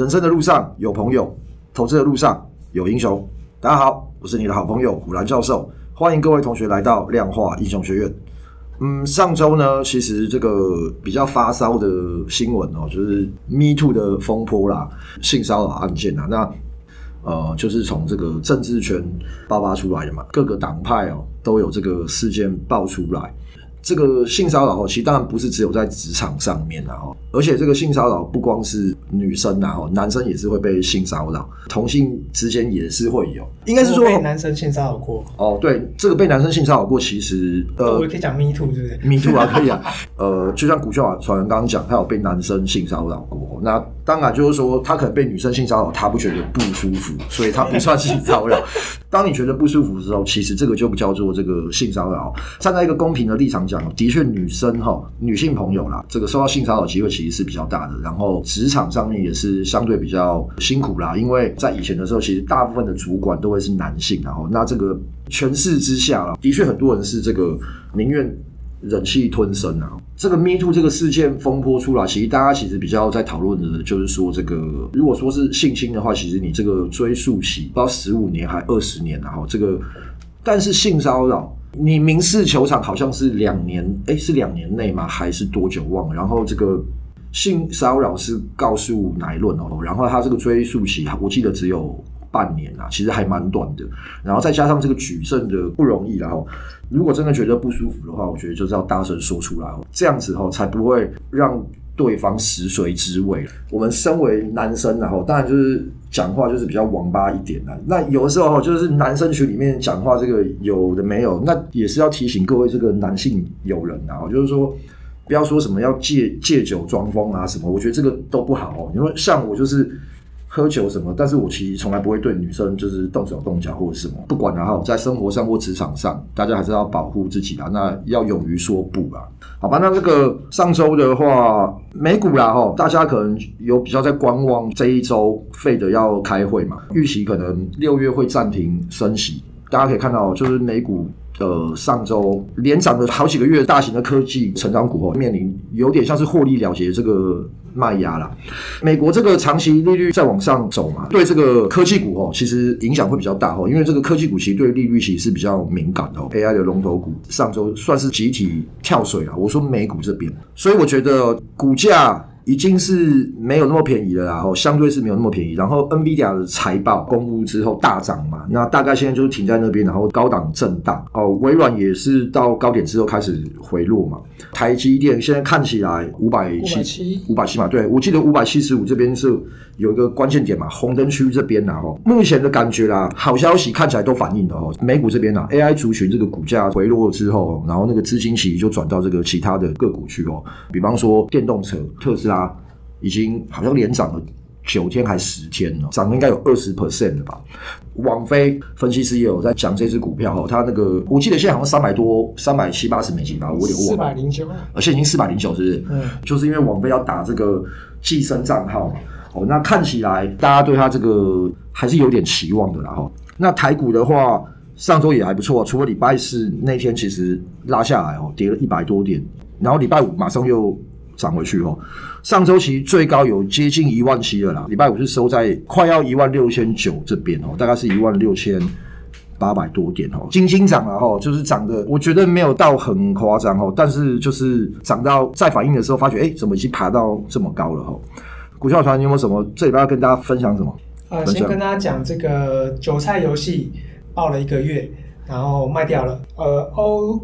人生的路上有朋友，投资的路上有英雄。大家好，我是你的好朋友古兰教授，欢迎各位同学来到量化英雄学院。嗯，上周呢，其实这个比较发烧的新闻哦，就是 Me Too 的风波啦，性骚扰案件啊，那呃，就是从这个政治圈爆发出来的嘛，各个党派哦都有这个事件爆出来。这个性骚扰哦，其实当然不是只有在职场上面啊，而且这个性骚扰不光是女生啊，男生也是会被性骚扰，同性之间也是会有，应该是说被男生性骚扰过哦。对，这个被男生性骚扰过，其实呃，我也可以讲 me too，对不是？me too 啊，可以啊。呃，就像股票传人刚刚讲，他有被男生性骚扰过，那当然就是说他可能被女生性骚扰，他不觉得不舒服，所以他不算性骚扰。当你觉得不舒服的时候，其实这个就不叫做这个性骚扰。站在一个公平的立场讲，的确女生哈，女性朋友啦，这个受到性骚扰机会其实是比较大的。然后职场上面也是相对比较辛苦啦，因为在以前的时候，其实大部分的主管都会是男性，然后那这个权势之下啦，的确很多人是这个宁愿忍气吞声啊。这个 Me Too 这个事件风波出来，其实大家其实比较在讨论的，就是说这个如果说是性侵的话，其实你这个追溯期不知道十五年还二十年，然后这个，但是性骚扰，你民事球场好像是两年，诶，是两年内吗？还是多久忘了？然后这个性骚扰是告诉乃论哦，然后他这个追溯期，我记得只有。半年啊，其实还蛮短的。然后再加上这个举证的不容易，然后如果真的觉得不舒服的话，我觉得就是要大声说出来哦，这样子哦才不会让对方食髓知味。我们身为男生，然后当然就是讲话就是比较王八一点的。那有的时候就是男生群里面讲话这个有的没有，那也是要提醒各位这个男性友人啊，就是说不要说什么要借借酒装疯啊什么，我觉得这个都不好哦。因为像我就是。喝酒什么？但是我其实从来不会对女生就是动手动脚或者什么，不管然后在生活上或职场上，大家还是要保护自己啦。那要勇于说不啦，好吧？那这个上周的话，美股啦哈，大家可能有比较在观望这一周费的要开会嘛，预期可能六月会暂停升息。大家可以看到，就是美股呃上周连涨了好几个月，大型的科技成长股哦，面临有点像是获利了结这个。卖压啦，美国这个长期利率在往上走嘛，对这个科技股哦，其实影响会比较大哦，因为这个科技股其实对利率其实是比较敏感的哦。AI 的龙头股上周算是集体跳水了，我说美股这边，所以我觉得股价。已经是没有那么便宜了，然后相对是没有那么便宜。然后 NVIDIA 的财报公布之后大涨嘛，那大概现在就是停在那边，然后高档震荡。哦，微软也是到高点之后开始回落嘛。台积电现在看起来五百七五百七嘛，对，我记得五百七十五这边是有一个关键点嘛，红灯区这边呐，目前的感觉啦，好消息看起来都反映了哦。美股这边呐，AI 族群这个股价回落之后，然后那个资金其实就转到这个其他的个股去哦，比方说电动车，特斯拉。啊，已经好像连涨了九天还十天了，涨了应该有二十 percent 了吧？网飞分析师也有在讲这支股票哈，他那个我记得现在好像三百多，三百七八十美金吧，我有点忘了。四百零九，而且已经四百零九，是不是？嗯，就是因为网飞要打这个寄生账号嘛。哦，那看起来大家对它这个还是有点期望的啦哈。那台股的话，上周也还不错，除了礼拜四那天其实拉下来哦，跌了一百多点，然后礼拜五马上又。涨回去哦，上周期最高有接近一万七了啦，礼拜五是收在快要一万六千九这边哦，大概是一万六千八百多点哦，轻轻涨了哈，就是涨的，我觉得没有到很夸张哦，但是就是涨到再反应的时候，发觉哎，怎么已经爬到这么高了哈？股票团你有没有什么这礼拜要跟大家分享什么？呃，先跟大家讲这个韭菜游戏爆了一个月，然后卖掉了，呃，欧。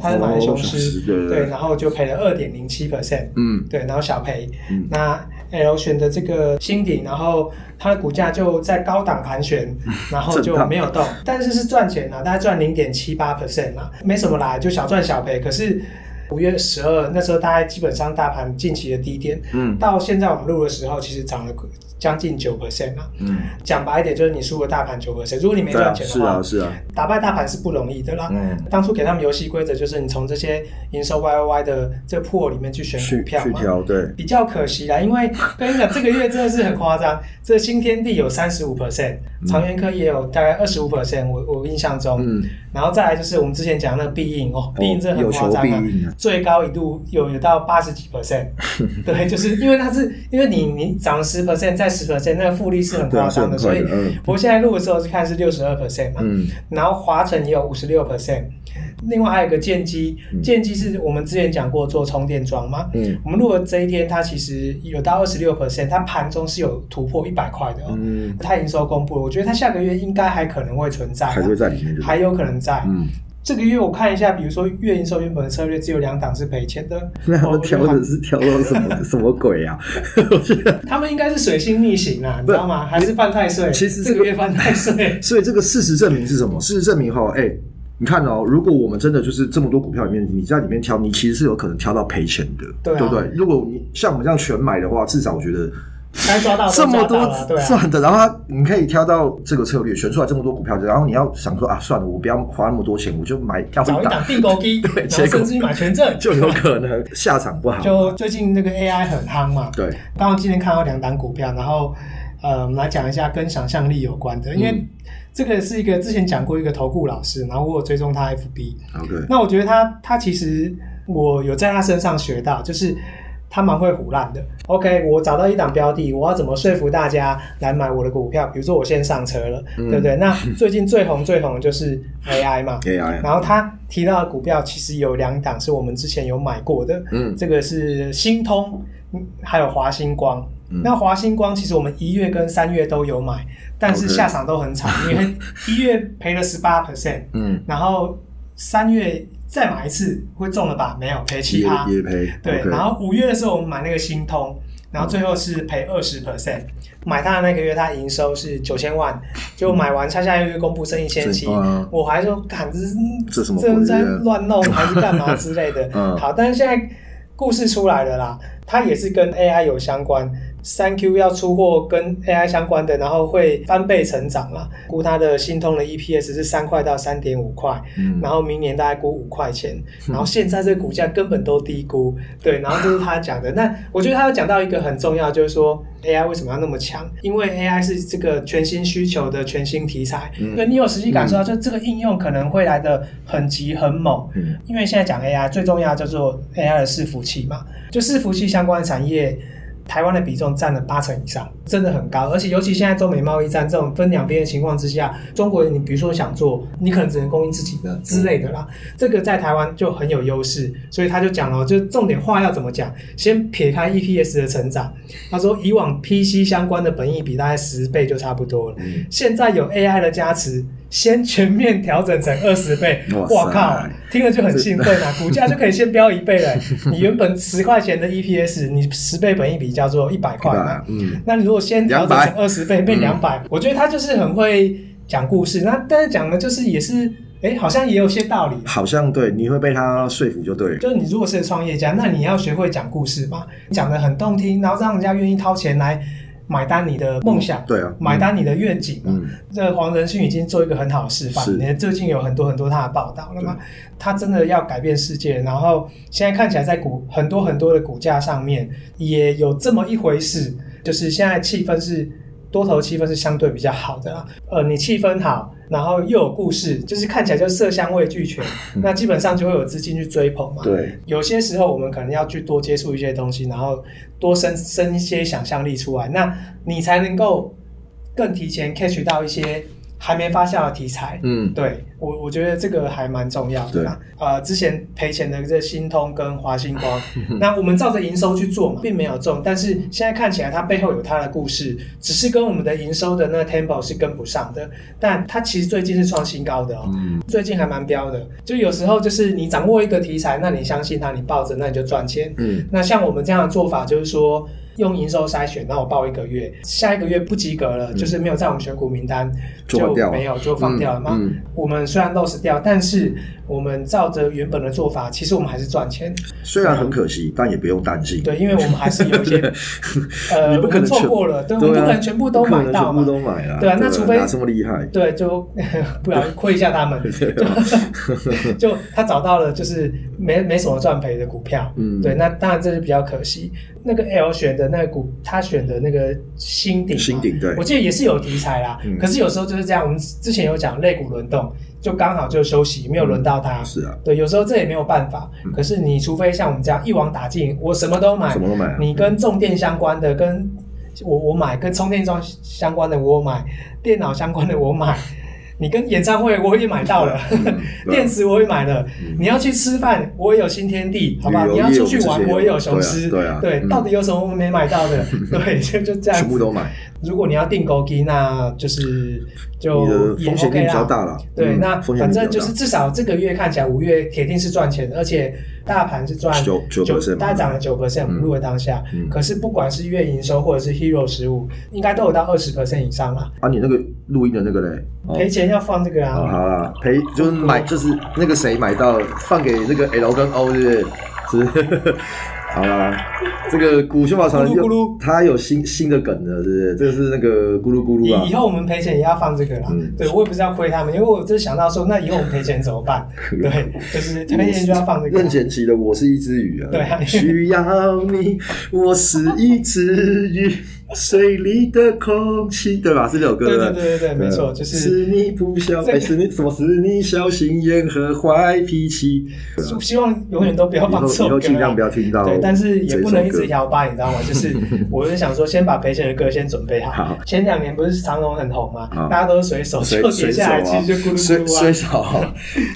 他是马来雄狮，对，对，然后就赔了二点零七 percent，嗯，对，然后小赔。嗯、那 L 选的这个新鼎，然后它的股价就在高档盘旋，然后就没有动，但是是赚钱了，大概赚零点七八 percent 嘛，没什么啦，就小赚小赔。可是五月十二那时候，大概基本上大盘近期的低点，嗯，到现在我们录的时候，其实涨了。将近九 percent 啊，嗯，讲白一点就是你输了大盘九 percent。如果你没赚钱的话，是啊，是啊，打败大盘是不容易的啦。嗯，当初给他们游戏规则就是你从这些营收 Y O Y 的这个 pool 里面去选股票嘛，对，比较可惜啦，因为跟你讲这个月真的是很夸张，这新天地有三十五 percent，长源科也有大概二十五 percent，我我印象中，嗯，然后再来就是我们之前讲那个必应哦，必应真的很夸张啊，最高一度有有到八十几 percent，对，就是因为它是因为你你涨了十 percent 在十 percent，那个复利是很夸张的。所以，不过现在录的时候是看是六十二 percent 嘛。嗯。然后华晨也有五十六 percent。另外还有一个建机，建机是我们之前讲过做充电桩嘛。嗯。我们如果这一天，它其实有到二十六 percent，它盘中是有突破一百块的。嗯。它营收公布了，我觉得它下个月应该还可能会存在。还会在里面。还有可能在。嗯。这个月我看一下，比如说月营收原本的策略只有两档是赔钱的，那他们调整是调到什么什么鬼啊？我觉得他们应该是水星逆行啊，你知道吗？还是犯太岁？其实这个月犯太岁，所以这个事实证明是什么？事实证明哈，哎，你看哦，如果我们真的就是这么多股票里面，你在里面挑，你其实是有可能挑到赔钱的，对不对？如果你像我们这样全买的话，至少我觉得。该抓到这么多算的，然后他你可以挑到这个策略，选出来这么多股票，然后你要想说啊，算了，我不要花那么多钱，我就买挑找一档并购机，对，甚至于买权证，就有可能下场不好。就最近那个 AI 很夯嘛，对，刚刚今天看到两档股票，然后呃，我们来讲一下跟想象力有关的，因为这个是一个之前讲过一个投顾老师，然后我有追踪他 FB，OK，那我觉得他他其实我有在他身上学到，就是。他蛮会胡烂的。OK，我找到一档标的，我要怎么说服大家来买我的股票？比如说我先上车了，嗯、对不对？那最近最红最红的就是 AI 嘛，AI。然后他提到的股票其实有两档是我们之前有买过的，嗯，这个是新通，还有华星光。嗯、那华星光其实我们一月跟三月都有买，但是下场都很惨. 因为一月赔了十八 percent，嗯，然后三月。再买一次会中了吧？没有赔七趴，也赔。对，然后五月的时候我们买那个新通，然后最后是赔二十 percent。买它的那个月，它营收是九千万，就买完下下个月公布剩一千七，我还说，看这是这是在乱弄还是干嘛之类的。好，但是现在故事出来了啦，它也是跟 AI 有相关。三 Q 要出货跟 AI 相关的，然后会翻倍成长啦。估它的新通的 EPS 是三块到三点五块，嗯、然后明年大概估五块钱，嗯、然后现在这个股价根本都低估，对，然后这是他讲的。那我觉得他有讲到一个很重要，就是说 AI 为什么要那么强？因为 AI 是这个全新需求的全新题材，嗯、对，你有实际感受到，就这个应用可能会来的很急很猛。嗯、因为现在讲 AI 最重要叫做 AI 的伺服器嘛，就伺服器相关的产业。台湾的比重占了八成以上，真的很高。而且尤其现在中美贸易战这种分两边的情况之下，中国人你比如说想做，你可能只能供应自己的之类的啦。这个在台湾就很有优势，所以他就讲了，就重点话要怎么讲？先撇开 EPS 的成长，他说以往 PC 相关的本益比大概十倍就差不多了，现在有 AI 的加持。先全面调整成二十倍，哇靠！听了就很兴奋啊，股价就可以先飙一倍了。你原本十块钱的 EPS，你十倍本一比叫做一百块嘛。嗯，那你如果先调整成二十倍，变两百，我觉得他就是很会讲故事。那但是讲的就是也是，哎，好像也有些道理。好像对，你会被他说服就对。就是你如果是创业家，那你要学会讲故事嘛，讲的很动听，然后让人家愿意掏钱来。买单你的梦想，对啊，买单你的愿景嘛。这黄仁勋已经做一个很好的示范，你看最近有很多很多他的报道了嘛。他真的要改变世界，然后现在看起来在股很多很多的股价上面也有这么一回事，就是现在气氛是。多头气氛是相对比较好的啦，呃，你气氛好，然后又有故事，就是看起来就色香味俱全，那基本上就会有资金去追捧嘛。对，有些时候我们可能要去多接触一些东西，然后多生生一些想象力出来，那你才能够更提前 catch 到一些。还没发酵的题材，嗯，对我我觉得这个还蛮重要的啦。呃，之前赔钱的这新通跟华星光，那我们照着营收去做嘛，并没有中，但是现在看起来它背后有它的故事，只是跟我们的营收的那个 tempo 是跟不上的。但它其实最近是创新高的哦，嗯，最近还蛮飙的。就有时候就是你掌握一个题材，那你相信它，你抱着，那你就赚钱。嗯，那像我们这样的做法，就是说。用营收筛选，那我报一个月，下一个月不及格了，嗯、就是没有在我们选股名单，就没有就放掉了嘛。嗯嗯、我们虽然 loss 掉，但是我们照着原本的做法，其实我们还是赚钱。虽然很可惜，嗯、但也不用担心。对，因为我们还是有一些，呃，你不可能错过了，对，我们不可能全部都买到嘛。全部都买了，对啊，那除非这么厉害，对，就 不然亏一下他们。就他找到了，就是没没什么赚赔的股票，嗯，对，那当然这是比较可惜。那个 L 选的那个股，他选的那个新鼎，新鼎对，我记得也是有题材啦。嗯、可是有时候就是这样，我们之前有讲肋骨轮动，就刚好就休息，没有轮到它。是啊，对，有时候这也没有办法。嗯、可是你除非像我们这样一网打尽，我什么都买，什么都买、啊。你跟重电相关的，跟我我买跟充电桩相关的我买，电脑相关的我买。你跟演唱会我也买到了，嗯、电池我也买了。嗯、你要去吃饭，我也有新天地，好吧？你要出去玩，我也有雄狮。对啊，对，到底有什么没买到的？嗯、对，就就这样。全部都买。如果你要订购机，那就是就风险比较大了。对，那反正就是至少这个月看起来五月铁定是赚钱的，而且。大盘是赚九九，大概涨了九 percent，入了当下。可是不管是月营收或者是 Hero 十五，应该都有到二十 percent 以上了。啊，你那个录音的那个嘞？赔钱要放这个啊？好啦，赔就是买，就是那个谁买到放给那个 L 跟 O，对不对？是。好啦，这个古秀宝传人又他有新新的梗了，是不是？这个是那个咕噜咕噜啊。以后我们赔钱也要放这个啦。嗯、对，我也不是要亏他们，因为我就想到说，那以后我们赔钱怎么办？对，就是赔钱就要放这个。任贤齐的《我是一只鱼》啊。对啊。需要你，我是一只鱼。水里的空气，对吧？是这首歌。对对对对对，没错，就是。是你不小，哎，是你什么？是你小心眼和坏脾气。希望永远都不要放这首歌。以后尽量不要听到。对，但是也不能一直摇摆，你知道吗？就是，我是想说，先把赔钱的歌先准备好。前两年不是长隆很红吗？大家都是水手，就跌下来，其实就咕噜咕噜啊。水手。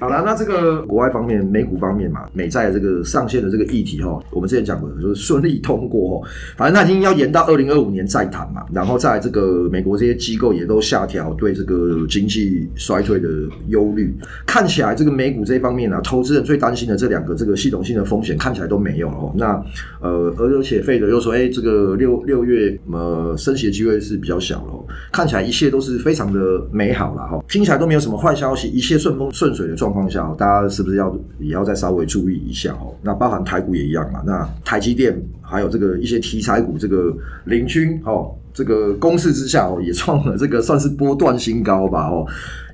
好了，那这个国外方面，美股方面嘛，美债这个上线的这个议题哈，我们之前讲过，就是顺利通过哈。反正他已经要延到二零二五年。再谈嘛，然后在这个美国这些机构也都下调对这个经济衰退的忧虑，看起来这个美股这方面呢、啊，投资人最担心的这两个这个系统性的风险看起来都没有了哦。那呃，而且费德又说，哎，这个六六月呃升息的机会是比较小了，看起来一切都是非常的美好了哈，听起来都没有什么坏消息，一切顺风顺水的状况下，大家是不是要也要再稍微注意一下哦？那包含台股也一样嘛，那台积电。还有这个一些题材股，这个领军哦，这个攻势之下哦，也创了这个算是波段新高吧哦，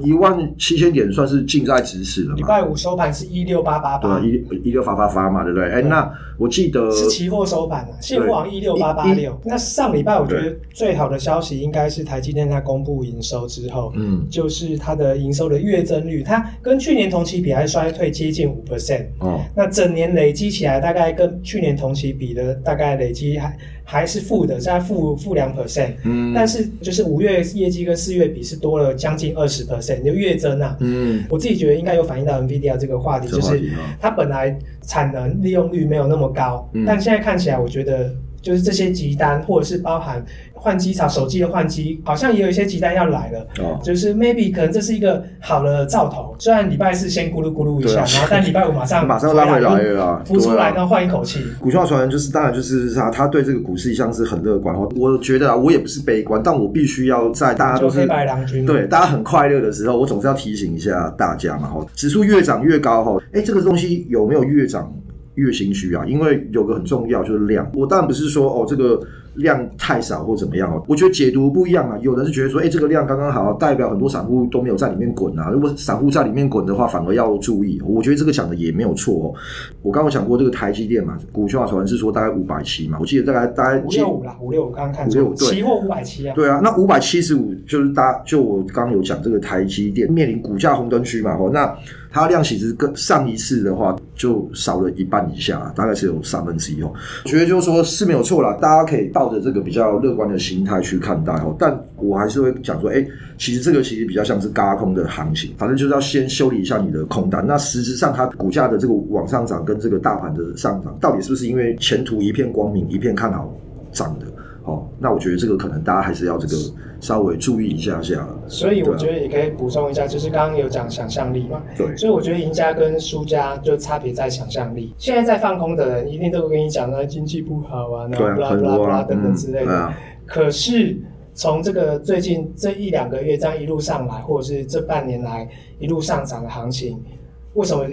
一万七千点算是近在咫尺了嘛。礼拜五收盘是一六八八八，对，一一六八八八嘛，对不对？哎，那我记得是期货收盘啊，现货一六八八六。那上礼拜我觉得最好的消息应该是台积电它公布营收之后，嗯，就是它的营收的月增率，它跟去年同期比还衰退接近五 percent 哦，那整年累积起来大概跟去年同期比的。大概累积还还是负的，在负负两 percent，嗯，但是就是五月业绩跟四月比是多了将近二十 percent，就月增啊，嗯，我自己觉得应该有反映到 NVIDIA 这个话题，就是它本来产能利用率没有那么高，嗯，但现在看起来，我觉得就是这些急单或者是包含。换机潮，手机的换机好像也有一些急单要来了，哦、就是 maybe 可能这是一个好的兆头。虽然礼拜四先咕噜咕噜一下，啊、然后但礼拜五马上 马上拉回来了啊，浮出来然后换一口气。股票传人就是当然就是他他对这个股市一向是很乐观。我觉得啊，我也不是悲观，但我必须要在大家都是白郎君对大家很快乐的时候，我总是要提醒一下大家嘛。哈，指数越涨越高哈，哎，这个东西有没有越涨越心虚啊？因为有个很重要就是量。我当然不是说哦这个。量太少或怎么样哦？我觉得解读不一样啊。有人是觉得说，哎，这个量刚刚好，代表很多散户都没有在里面滚啊。如果散户在里面滚的话，反而要注意。我觉得这个讲的也没有错哦。我刚刚讲过这个台积电嘛，股票传闻是说大概五百七嘛，我记得大概大概五六五啦，五六五刚刚看五六五，对，期货五百七啊。对啊，那五百七十五就是大就我刚刚有讲这个台积电面临股价红灯区嘛，哦，那。它量其实跟上一次的话就少了一半以下，大概是有三分之一哦。我觉得就是说是没有错啦，大家可以抱着这个比较乐观的心态去看待哦。但我还是会讲说，哎，其实这个其实比较像是轧空的行情，反正就是要先修理一下你的空单。那实质上它股价的这个往上涨跟这个大盘的上涨，到底是不是因为前途一片光明、一片看好涨的？哦，那我觉得这个可能大家还是要这个稍微注意一下下。所以我觉得也可以补充一下，就是刚刚有讲想象力嘛。对。所以我觉得赢家跟输家就差别在想象力。现在在放空的人一定都会跟你讲，那经济不好啊，那布拉布拉等等之类的。嗯啊、可是从这个最近这一两个月这样一路上来，或者是这半年来一路上涨的行情，为什么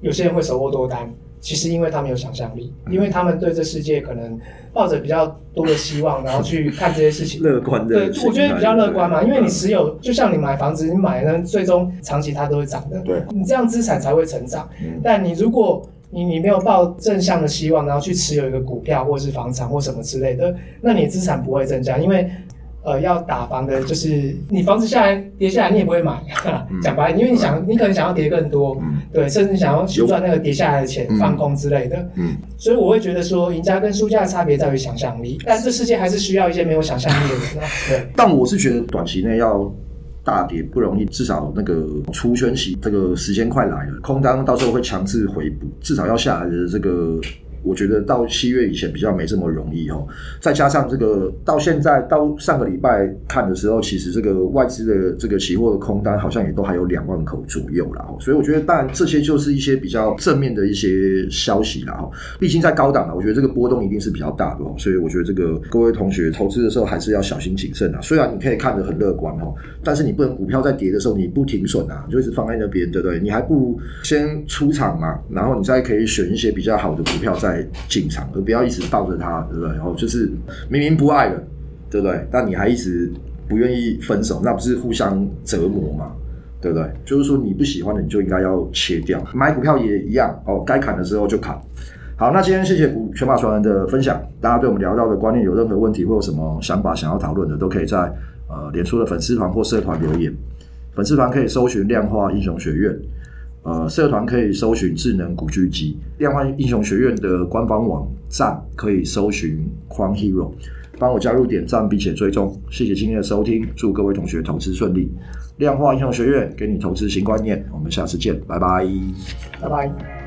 有些人会手握多单？其实因为他们有想象力，因为他们对这世界可能抱着比较多的希望，然后去看这些事情。乐观的，对，我觉得比较乐观嘛。因为你持有，就像你买房子，你买呢，最终长期它都会涨的。对，你这样资产才会成长。但你如果你你没有抱正向的希望，然后去持有一个股票或是房产或什么之类的，那你资产不会增加，因为呃，要打房的，就是你房子下来跌下来，你也不会买。讲白，因为你想，你可能想要跌更多，对，甚至想要去赚那个跌下来的钱，放空之类的。嗯，所以我会觉得说，赢家跟输家的差别在于想象力，但这世界还是需要一些没有想象力的人。对，但我是觉得短期内要大跌不容易，至少那个除权息这个时间快来了，空单到时候会强制回补，至少要下来的这个。我觉得到七月以前比较没这么容易哦，再加上这个到现在到上个礼拜看的时候，其实这个外资的这个期货的空单好像也都还有两万口左右了，所以我觉得当然这些就是一些比较正面的一些消息了哈。毕竟在高档啊，我觉得这个波动一定是比较大的哦，所以我觉得这个各位同学投资的时候还是要小心谨慎啊。虽然你可以看得很乐观哦，但是你不能股票在跌的时候你不停损啊，就一直放在那边，对不对？你还不如先出场嘛，然后你再可以选一些比较好的股票在。进场，而不要一直抱着他，对不对？然后就是明明不爱了，对不对？但你还一直不愿意分手，那不是互相折磨吗？对不对？就是说你不喜欢的，你就应该要切掉。买股票也一样哦，该砍的时候就砍。好，那今天谢谢股权法传人的分享。大家对我们聊到的观念有任何问题或有什么想法想要讨论的，都可以在呃脸书的粉丝团或社团留言。粉丝团可以搜寻量化英雄学院。呃，社团可以搜寻智能古巨基，量化英雄学院的官方网站可以搜寻 Crown Hero，帮我加入点赞并且追踪，谢谢今天的收听，祝各位同学投资顺利。量化英雄学院给你投资新观念，我们下次见，拜拜，拜拜。